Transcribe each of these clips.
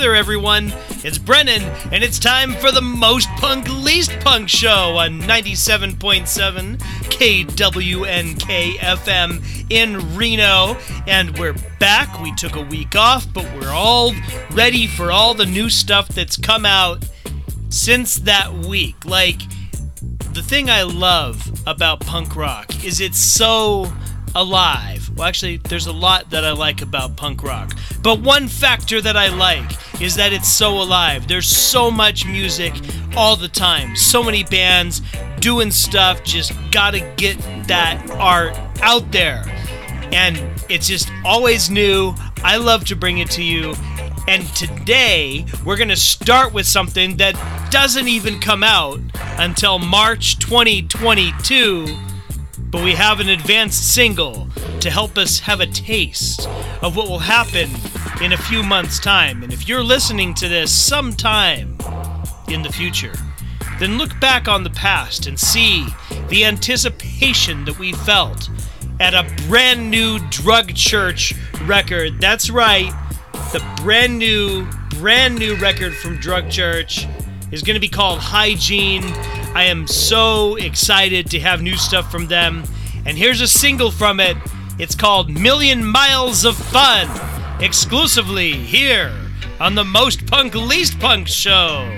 There, everyone. It's Brennan, and it's time for the most punk, least punk show on 97.7 KWNK FM in Reno. And we're back. We took a week off, but we're all ready for all the new stuff that's come out since that week. Like, the thing I love about punk rock is it's so alive. Well, actually, there's a lot that I like about punk rock. But one factor that I like is that it's so alive. There's so much music all the time, so many bands doing stuff, just gotta get that art out there. And it's just always new. I love to bring it to you. And today, we're going to start with something that doesn't even come out until March 2022 but we have an advanced single to help us have a taste of what will happen in a few months' time. And if you're listening to this sometime in the future, then look back on the past and see the anticipation that we felt at a brand new Drug Church record. That's right, the brand new, brand new record from Drug Church is going to be called Hygiene. I am so excited to have new stuff from them. And here's a single from it. It's called Million Miles of Fun, exclusively here on the Most Punk Least Punk Show.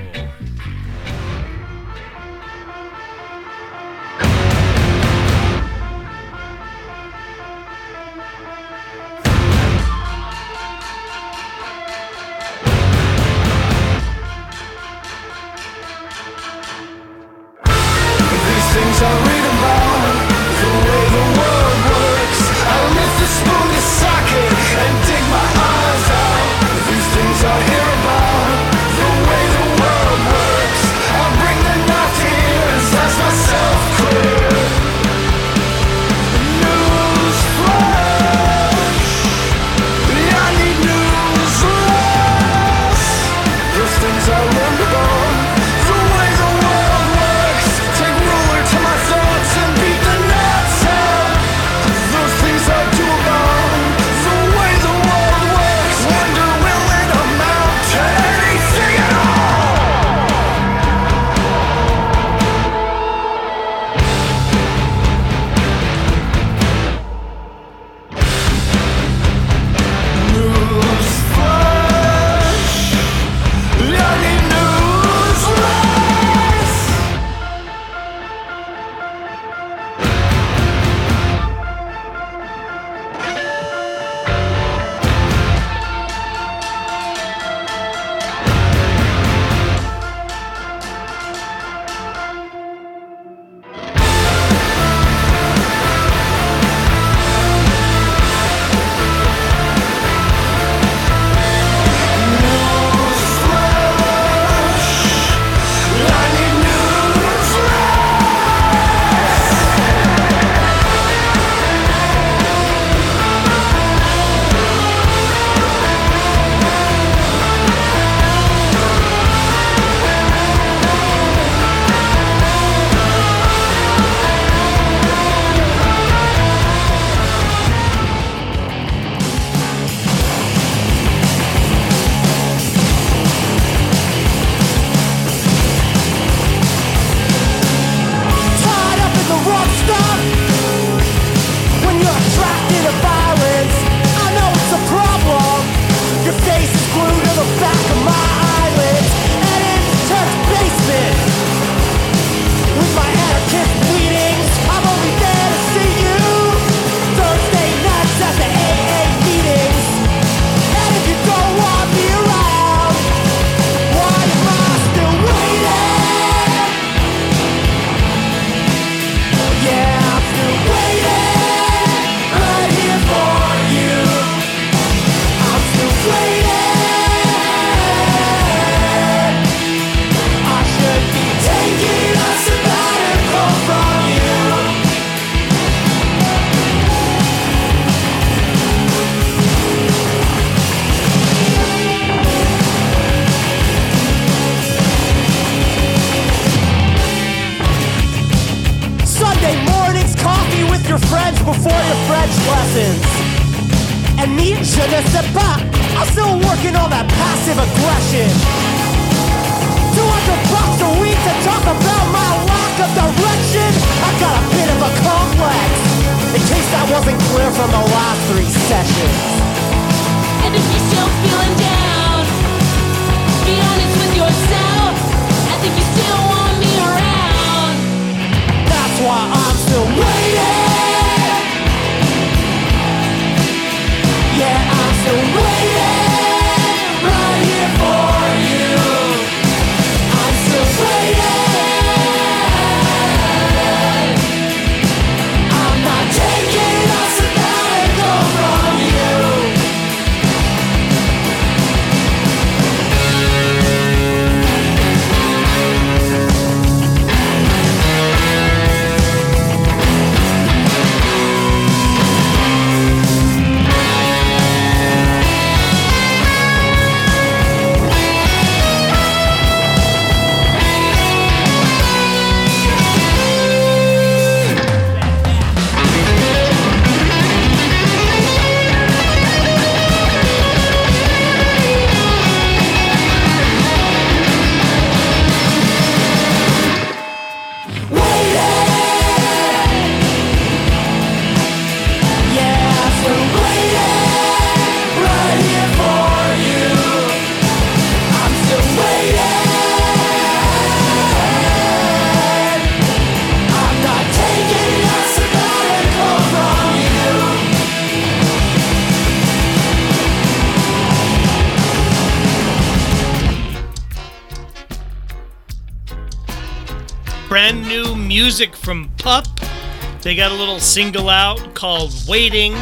They got a little single out called Waiting,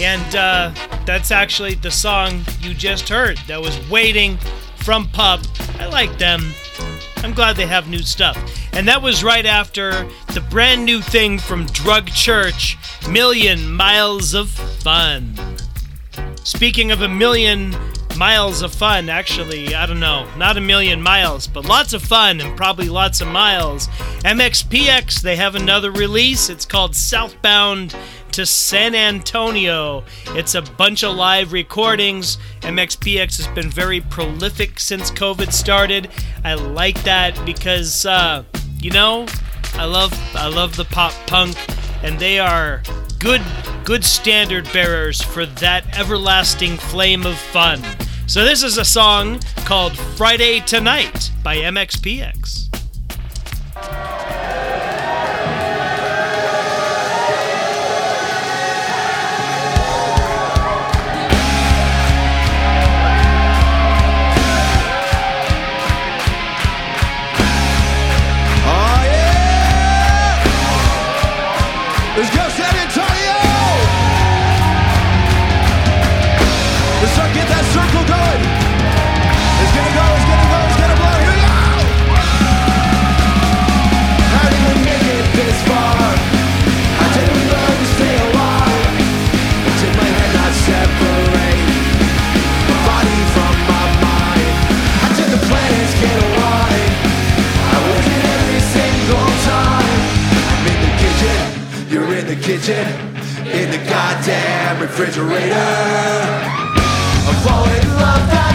and uh, that's actually the song you just heard. That was Waiting from Pup. I like them. I'm glad they have new stuff. And that was right after the brand new thing from Drug Church Million Miles of Fun. Speaking of a million miles of fun, actually, I don't know, not a million miles, but lots of fun and probably lots of miles. MXPX, they have another release. It's called Southbound to San Antonio. It's a bunch of live recordings. MXPX has been very prolific since COVID started. I like that because, uh, you know, I love I love the pop punk, and they are good good standard bearers for that everlasting flame of fun. So this is a song called Friday Tonight by MXPX. The kitchen, in the goddamn refrigerator. I'm falling in love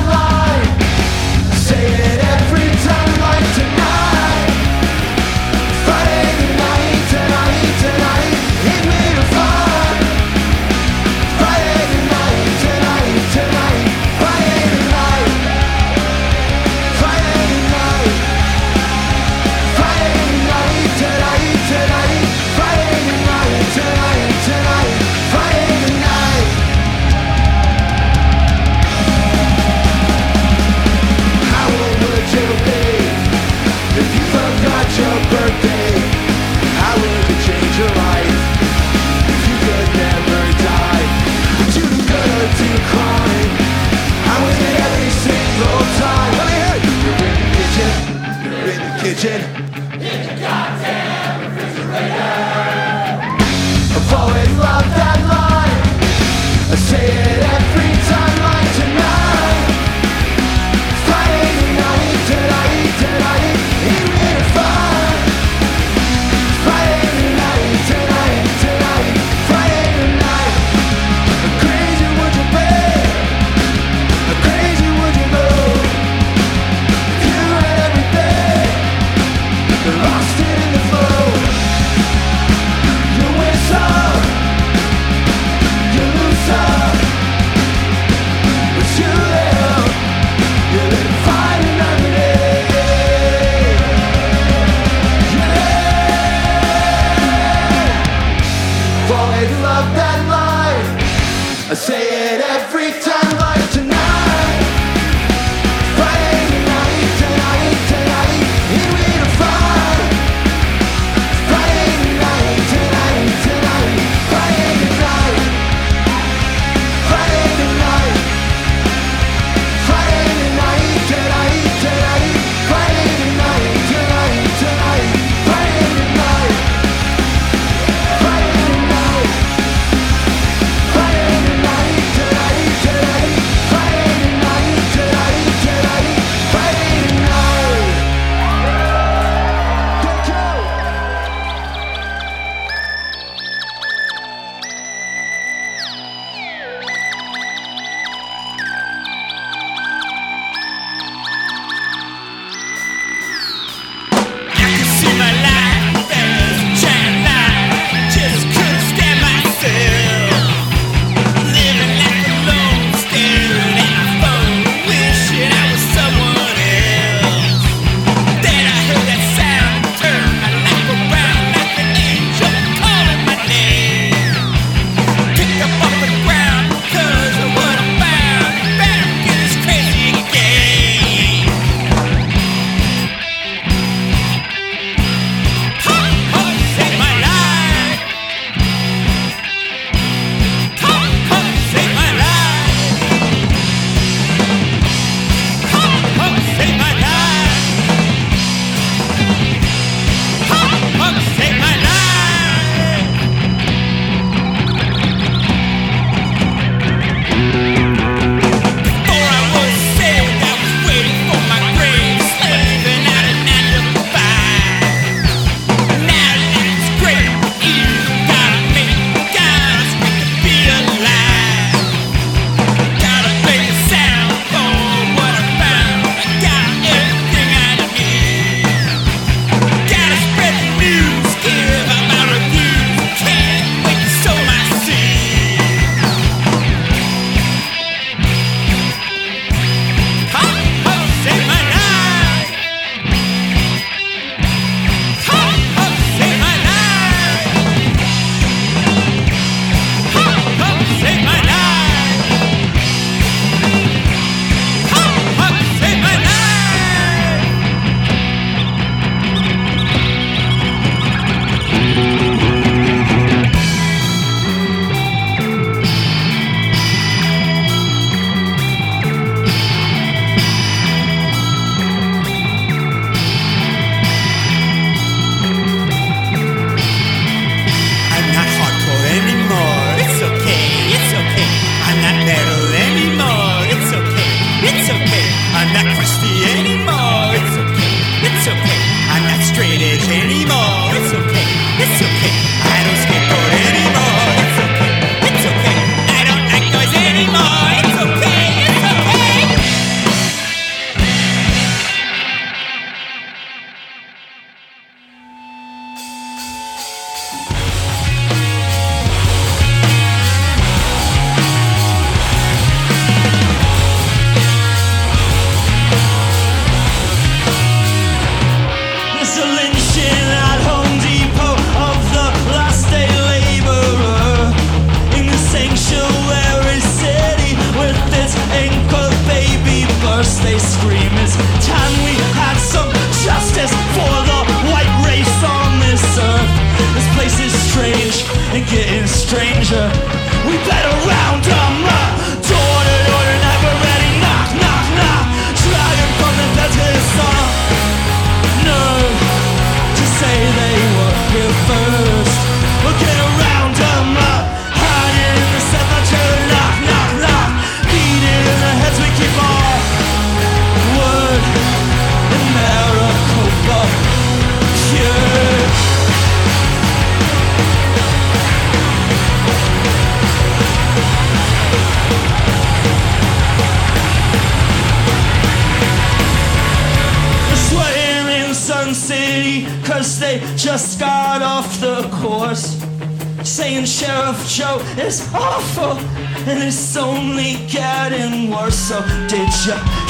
Joe is awful And it's only getting worse. So did you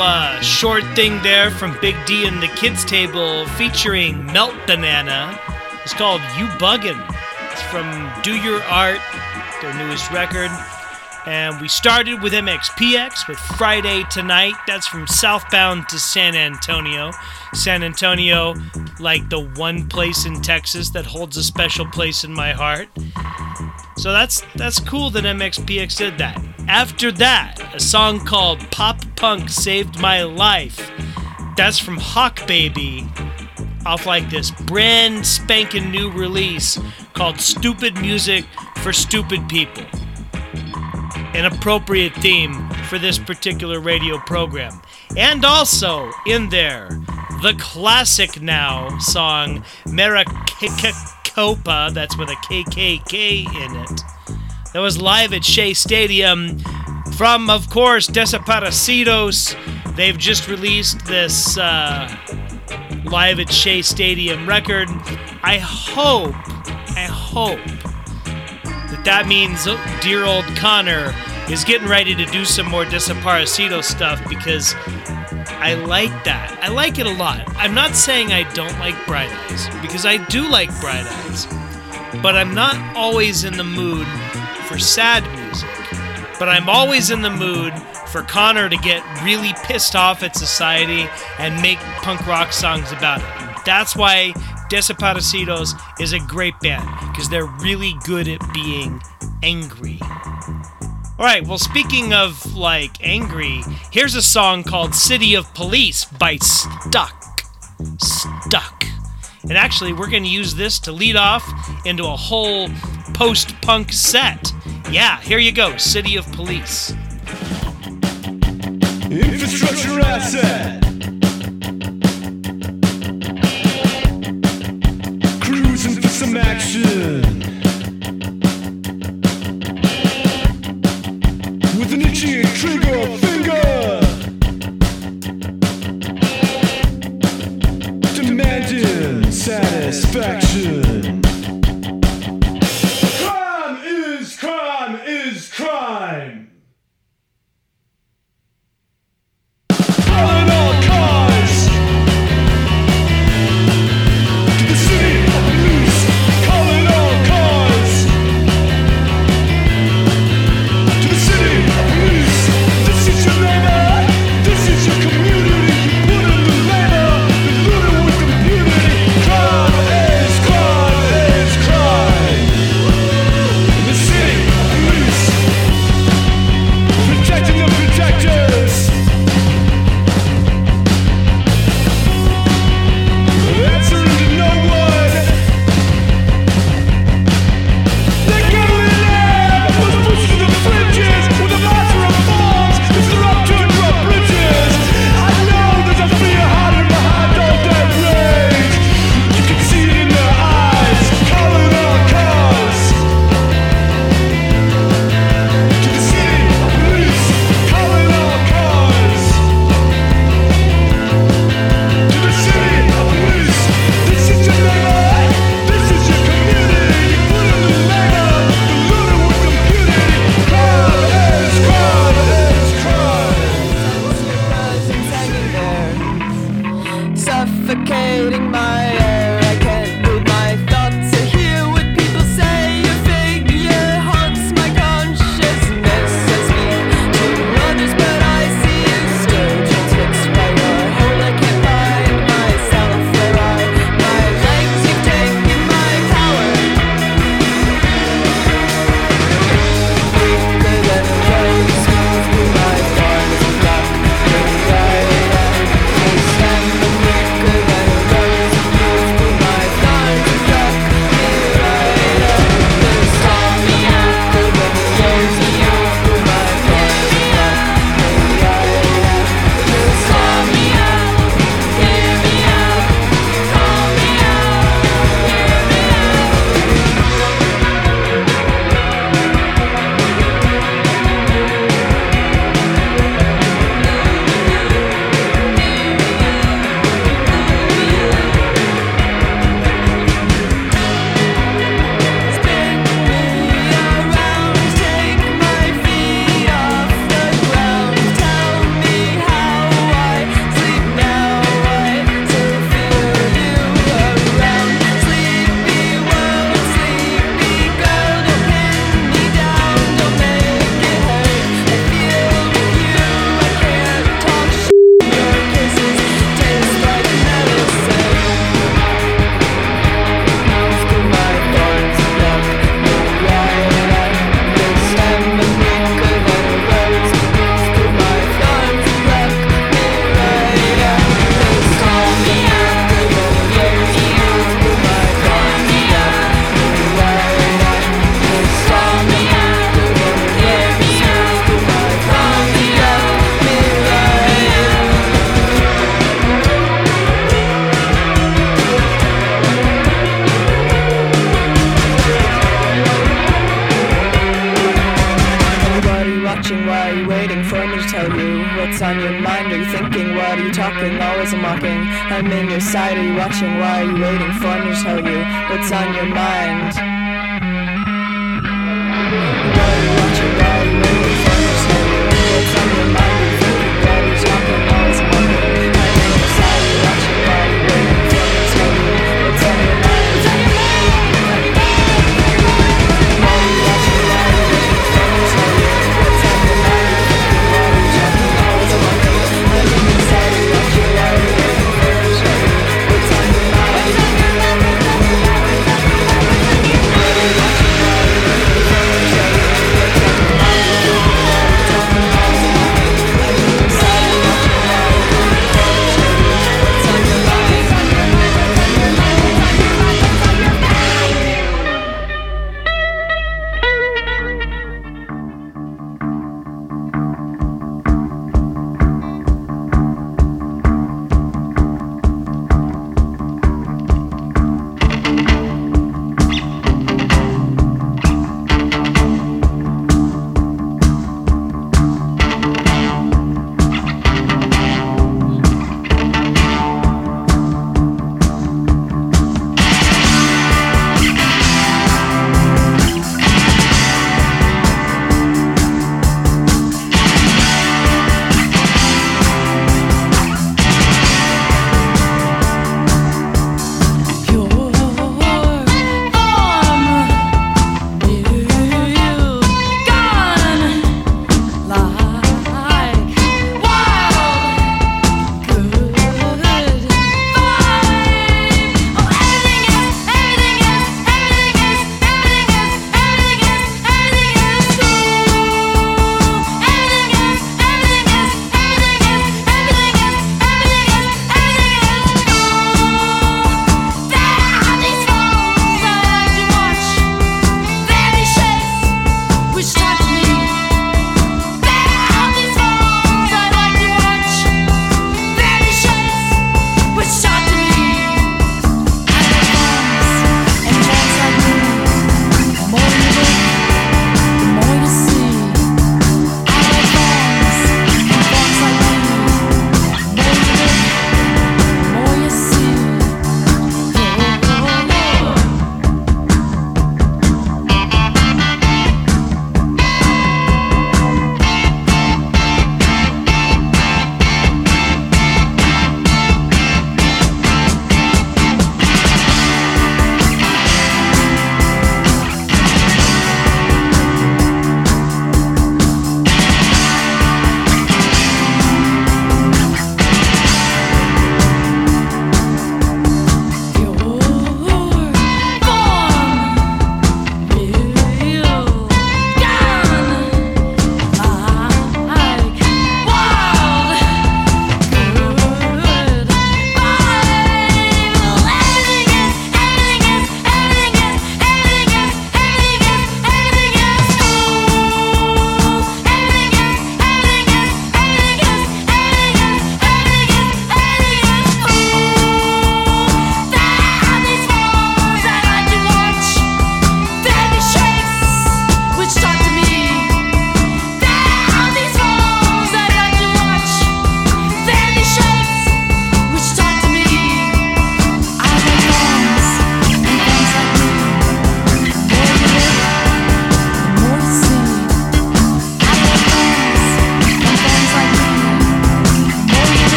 uh, short thing there from Big D and the Kids Table featuring Melt Banana. It's called You Buggin'. It's from Do Your Art, their newest record. And we started with MXPX with Friday Tonight. That's from Southbound to San Antonio. San Antonio, like the one place in Texas that holds a special place in my heart. So that's that's cool that MXPX did that. After that, a song called Pop Punk Saved My Life. That's from Hawk Baby off like this brand spanking new release called Stupid Music for Stupid People. An appropriate theme for this particular radio program. And also in there, the classic now song Maricopa, that's with a KKK in it. That was live at Shea Stadium from, of course, Desaparecidos. They've just released this uh, live at Shea Stadium record. I hope, I hope that that means dear old Conor is getting ready to do some more Desaparecido stuff because I like that. I like it a lot. I'm not saying I don't like Bright Eyes, because I do like Bright Eyes, but I'm not always in the mood for sad music. But I'm always in the mood for Conor to get really pissed off at society and make punk rock songs about it. That's why Desaparecidos is a great band, because they're really good at being angry. All right, well, speaking of like angry, here's a song called City of Police by Stuck. Stuck. And actually, we're going to use this to lead off into a whole post punk set. Yeah, here you go City of Police. Infrastructure asset.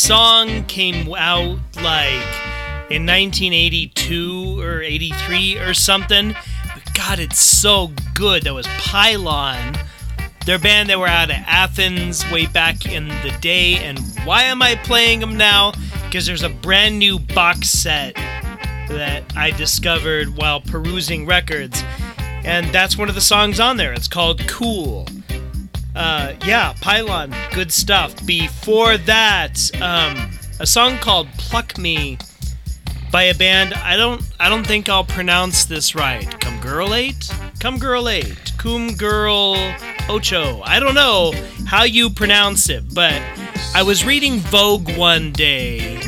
Song came out like in 1982 or 83 or something. But God, it's so good. That was Pylon. Their band, that were out of Athens way back in the day. And why am I playing them now? Because there's a brand new box set that I discovered while perusing records. And that's one of the songs on there. It's called Cool. Uh, yeah, Pylon, good stuff. Before that, um, a song called "Pluck Me" by a band. I don't, I don't think I'll pronounce this right. Come Girl Eight, Come Girl Eight, Cum Girl Ocho. I don't know how you pronounce it, but I was reading Vogue one day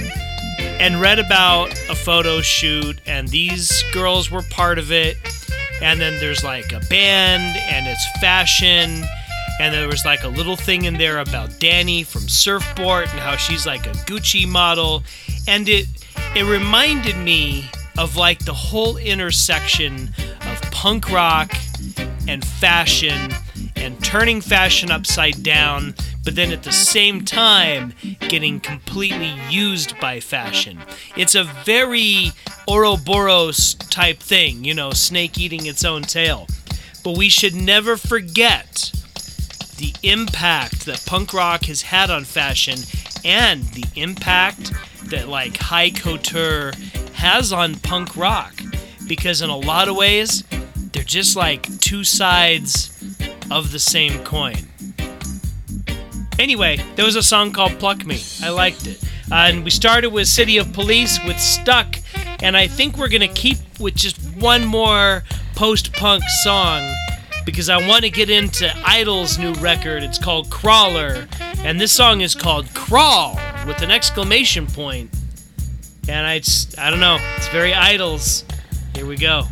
and read about a photo shoot, and these girls were part of it. And then there's like a band, and it's fashion and there was like a little thing in there about Dani from Surfbort and how she's like a Gucci model and it it reminded me of like the whole intersection of punk rock and fashion and turning fashion upside down but then at the same time getting completely used by fashion. It's a very Ouroboros type thing, you know, snake eating its own tail. But we should never forget the impact that punk rock has had on fashion and the impact that like high couture has on punk rock because in a lot of ways they're just like two sides of the same coin. Anyway, there was a song called Pluck Me. I liked it. Uh, and we started with City of Police with Stuck, and I think we're going to keep with just one more post punk song because I want to get into Idles' new record. It's called Crawler, and this song is called Crawl with an exclamation point. And I, I don't know, it's very Idles. Here we go.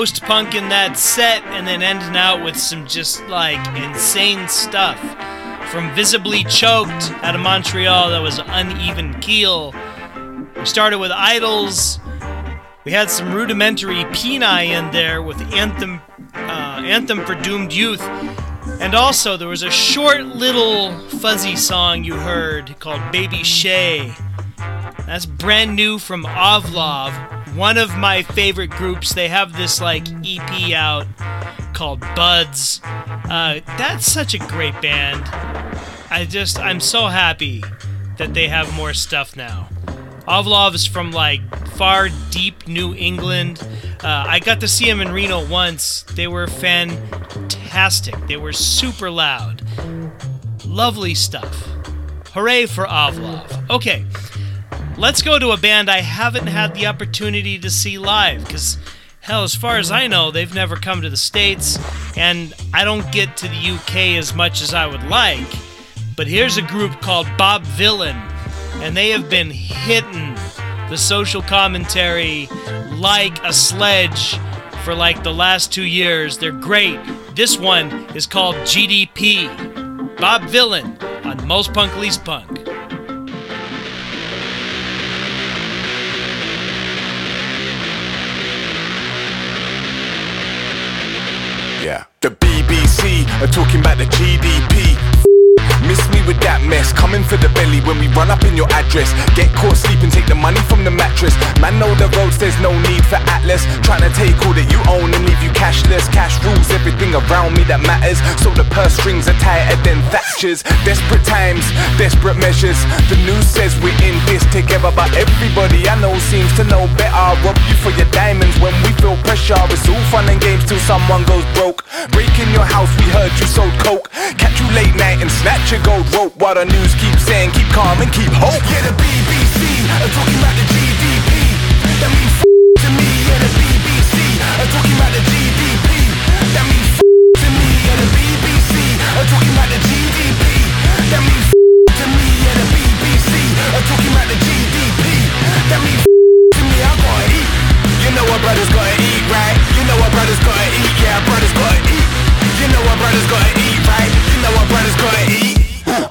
Post punk in that set, and then ending out with some just like insane stuff. From Visibly Choked out of Montreal, that was Uneven Keel. We started with Idles. We had some rudimentary Peni in there with Anthem, uh, Anthem for Doomed Youth. And also, there was a short little fuzzy song you heard called Baby Shay. That's brand new from Ovlov, one of my favorite groups. They have this like EP out called Buds. Uh, that's such a great band. I just, I'm so happy that they have more stuff now. Ovlov is from like far deep New England. Uh, I got to see them in Reno once. They were fantastic. They were super loud. Lovely stuff. Hooray for Ovlov. Okay, let's go to a band I haven't had the opportunity to see live because, hell, as far as I know, they've never come to the States, and I don't get to the UK as much as I would like. But here's a group called Bob Vylan, and they have been hitting the social commentary like a sledge for like the last two years. They're great. This one is called GDP. Bob Vylan on Most Punk Least Punk. BBC are uh, talking about the GDP. Miss me with that mess. Coming for the belly when we run up in your address. Get caught sleeping, take the money from the mattress. Man, know the roads, there's no need for Atlas. Trying to take all that you own and leave you cashless. Cash rules everything around me that matters. So the purse strings are tighter than Thatcher's. Desperate times, desperate measures. The news says we're in this together, but everybody I know seems to know better. Rob you for your diamonds when we feel pressure. It's all fun and games till someone goes broke. Break in your house, we heard you sold coke. Catch you late night and snatch your gold rope while the news keeps saying keep calm and keep hope. Yeah, the BBC are uh, talking about the GDP. That means f- to me, yeah, the BBC are uh, talking about the GDP. That means f- to me, yeah, the BBC are uh, talking about the GDP. That means f- to me, yeah, the BBC are talking about the GDP. That means f- to me, I gotta eat. You know what brothers gotta eat, right? You know what brothers gotta eat, yeah, brothers gotta eat. You know what brothers gotta eat, right? You know what brothers gotta eat.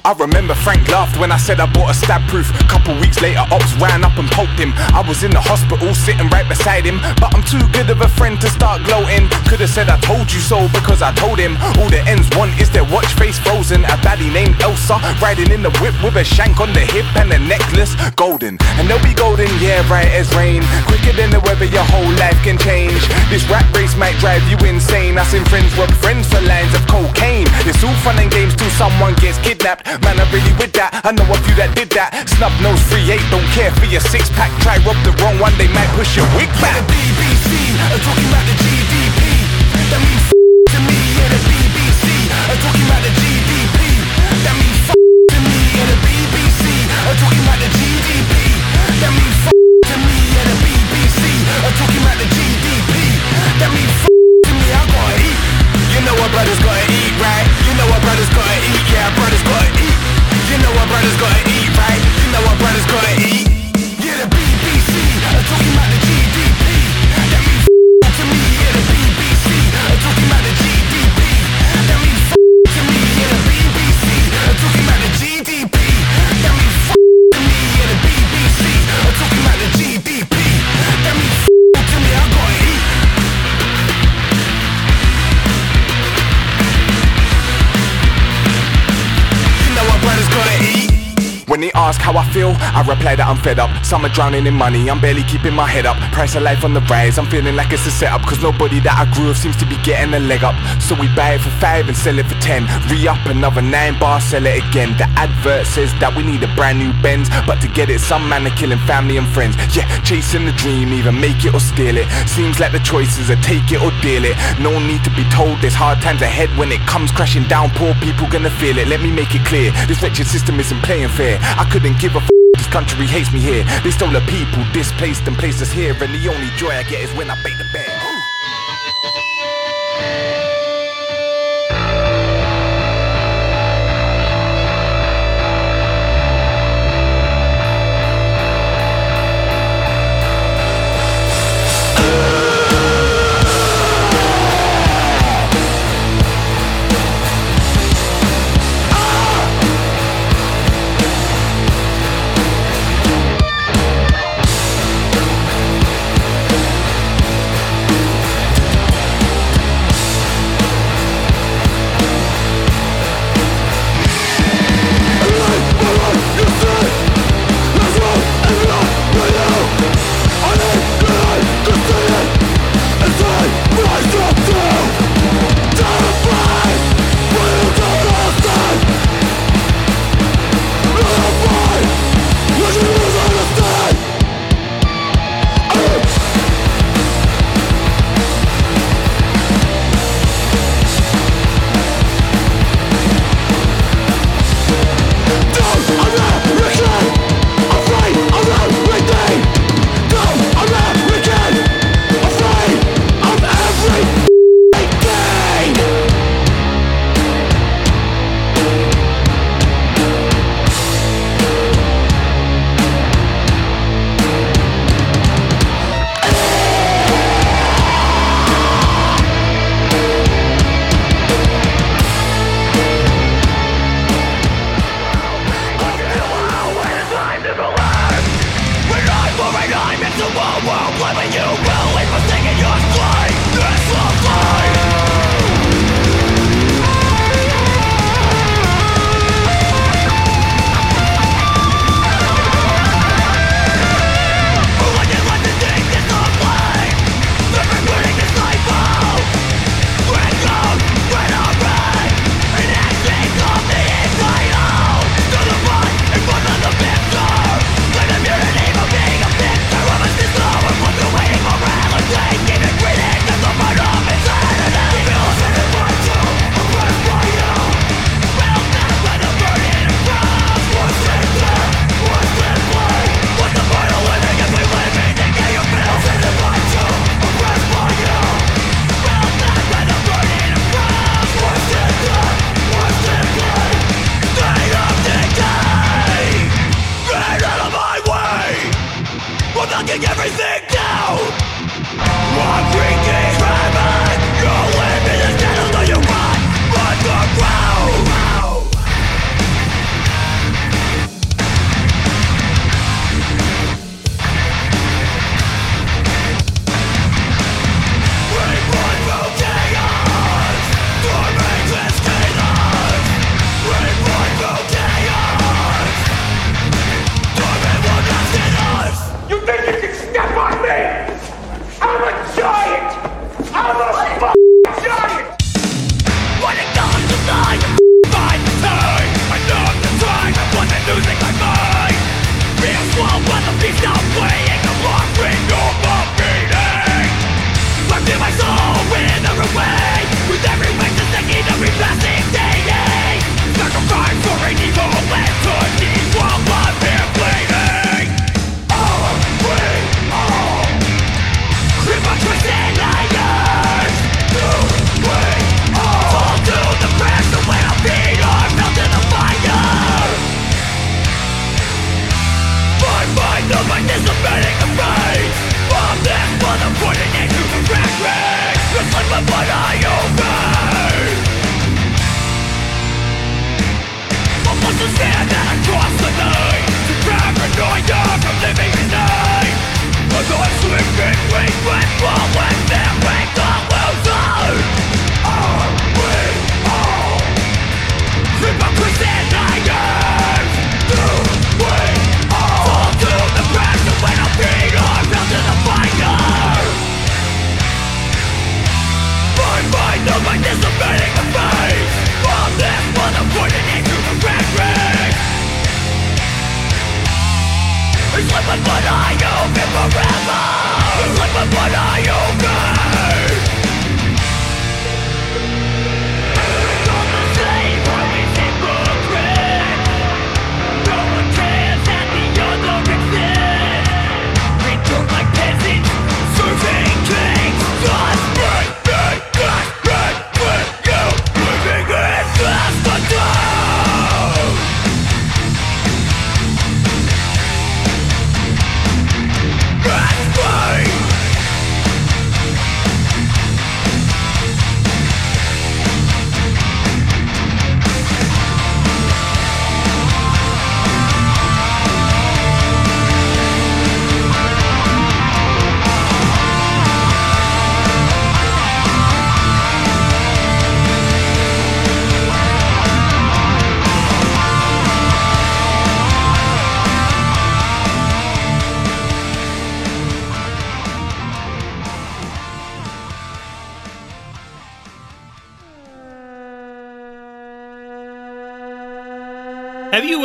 I remember Frank laughed when I said I bought a stab proof. Couple weeks later, Ops ran up and poked him. I was in the hospital sitting right beside him. But I'm too good of a friend to start gloating. Could've said I told you so because I told him. All the ends want is their watch face frozen. A baddie named Elsa riding in the whip with a shank on the hip and a necklace golden. And they'll be golden, yeah, right as rain. Quicker than the weather, your whole life can change. This rat race might drive you insane. I seen friends rob friends for lines of cocaine. It's all fun and games till someone gets kidnapped. Man, I'm really with that. I know a few that did that. Snub nose, free eight, don't care for your six pack. Try rob the wrong one, they might push your wig back. The BBC are talking about the GDP. That means f- to me, yeah, the BBC are talking about the GDP. That means f- to me, yeah, the BBC are talking about the GDP. That means f- to me, yeah, the BBC are talking about the GDP. That means f- to me, I gotta eat. You know what brothers gotta eat, right? Know what ask how I feel, I reply that I'm fed up. Some are drowning in money, I'm barely keeping my head up. Price of life on the rise, I'm feeling like it's a setup. Cause nobody that I grew up seems to be getting a leg up. So we buy it for five and sell it for ten. Re up another nine bar, sell it again. The advert says that we need a brand new Benz. But to get it, some man are killing family and friends. Yeah, chasing the dream, either make it or steal it. Seems like the choices are take it or deal it. No need to be told there's hard times ahead when it comes crashing down. Poor people gonna feel it. Let me make it clear. This wretched system isn't playing fair. I couldn't give a f- this country hates me here. They stole the people, displaced and placed us here. And the only joy I get is when I bake the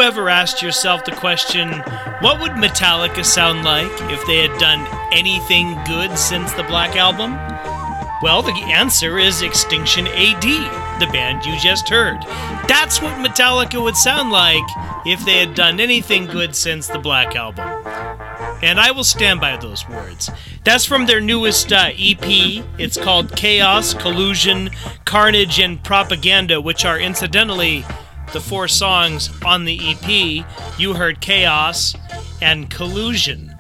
ever asked yourself the question, what would Metallica sound like if they had done anything good since the Black Album? Well, the answer is Extinction AD, the band you just heard. That's what Metallica would sound like if they had done anything good since the Black Album. And I will stand by those words. That's from their newest uh, EP. It's called Chaos, Collusion, Carnage, and Propaganda, which are incidentally the four songs on the EP. You heard Chaos and Collusion.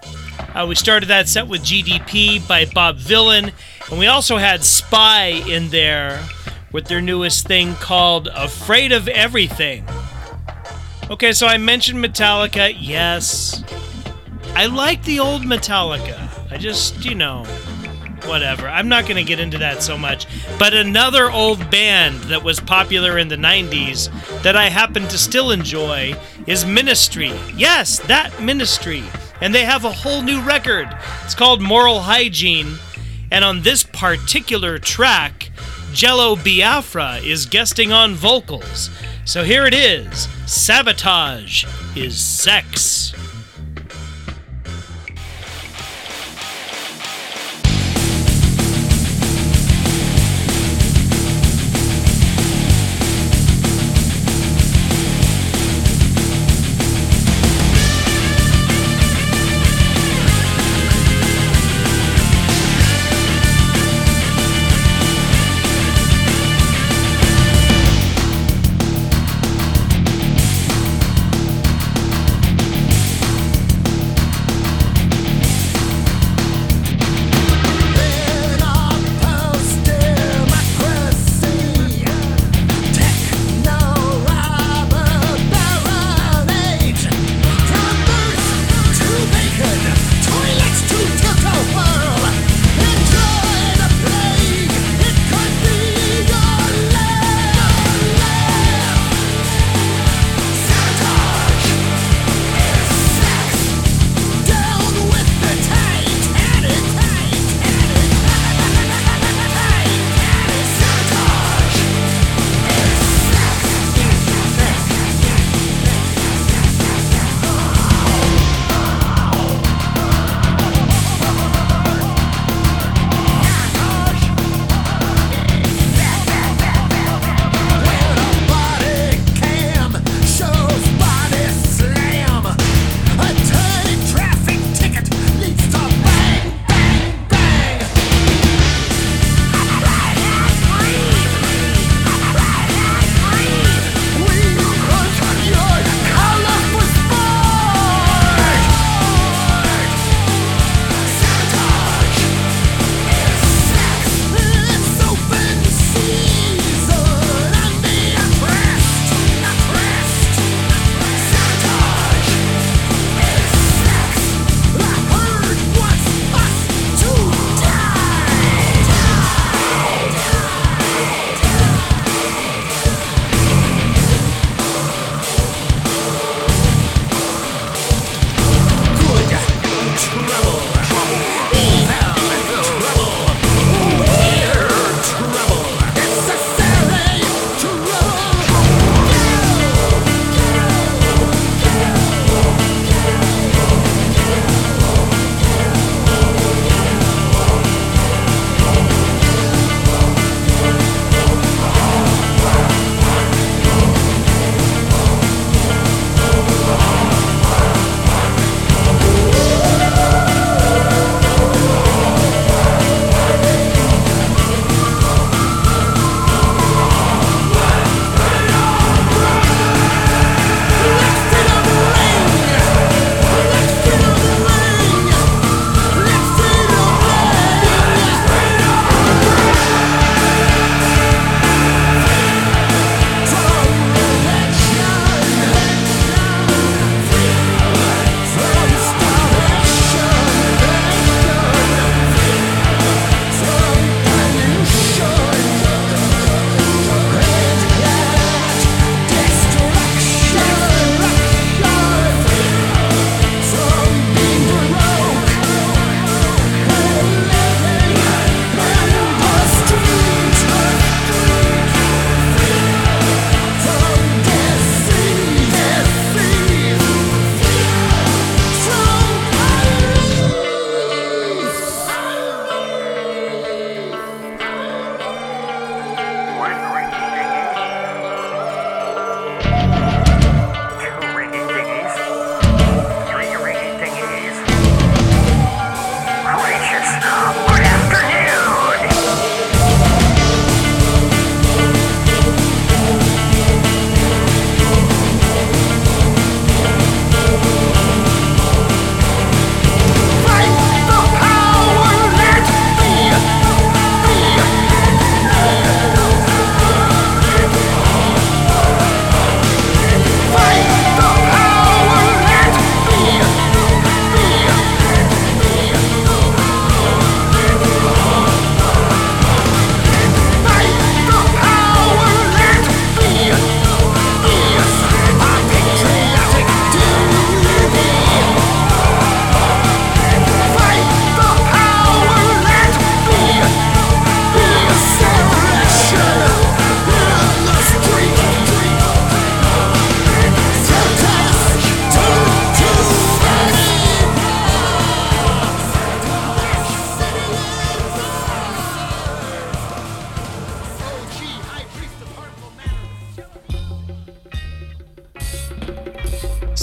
Uh, we started that set with GDP by Bob Vylan, and we also had Spy in there with their newest thing called Afraid of Everything. Okay, so I mentioned Metallica. Yes, I like the old Metallica. I just, you know, whatever. I'm not going to get into that so much. But another old band that was popular in the 90s that I happen to still enjoy is Ministry. Yes, that Ministry. And they have a whole new record. It's called Moral Hygiene. And on this particular track, Jello Biafra is guesting on vocals. So here it is Sabotage is Sex.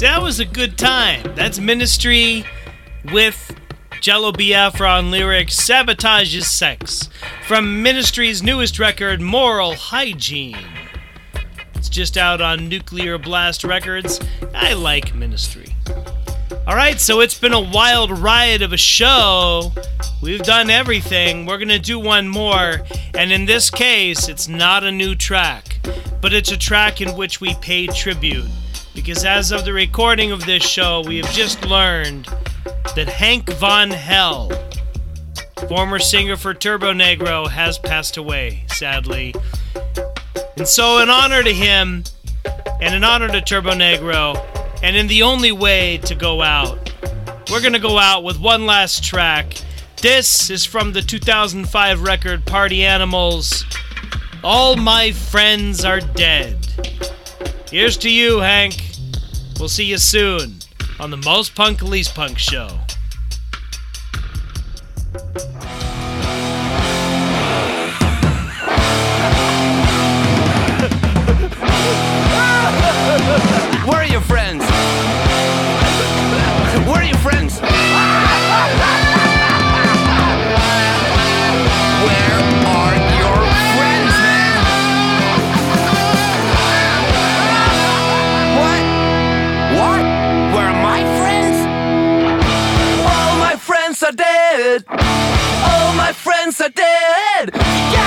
A good time. That's Ministry with Jello Biafra on lyrics Sabotage is Sex from Ministry's newest record, Moral Hygiene. It's just out on Nuclear Blast Records. I like Ministry. Alright, so it's been a wild ride of a show. We've done everything. We're gonna do one more. And in this case, it's not a new track, but it's a track in which we pay tribute. Because as of the recording of this show, we have just learned that Hank Von Hell, former singer for Turbonegro, has passed away, sadly. And so, in honor to him, and in honor to Turbonegro, and in the only way to go out, we're gonna go out with one last track. This is from the 2005 record Party Animals. All my friends are dead. Here's to you, Hank. We'll see you soon on the Most Punk Least Punk show. Where are your friends? Where are your friends? Dead. All my friends are dead. Yeah!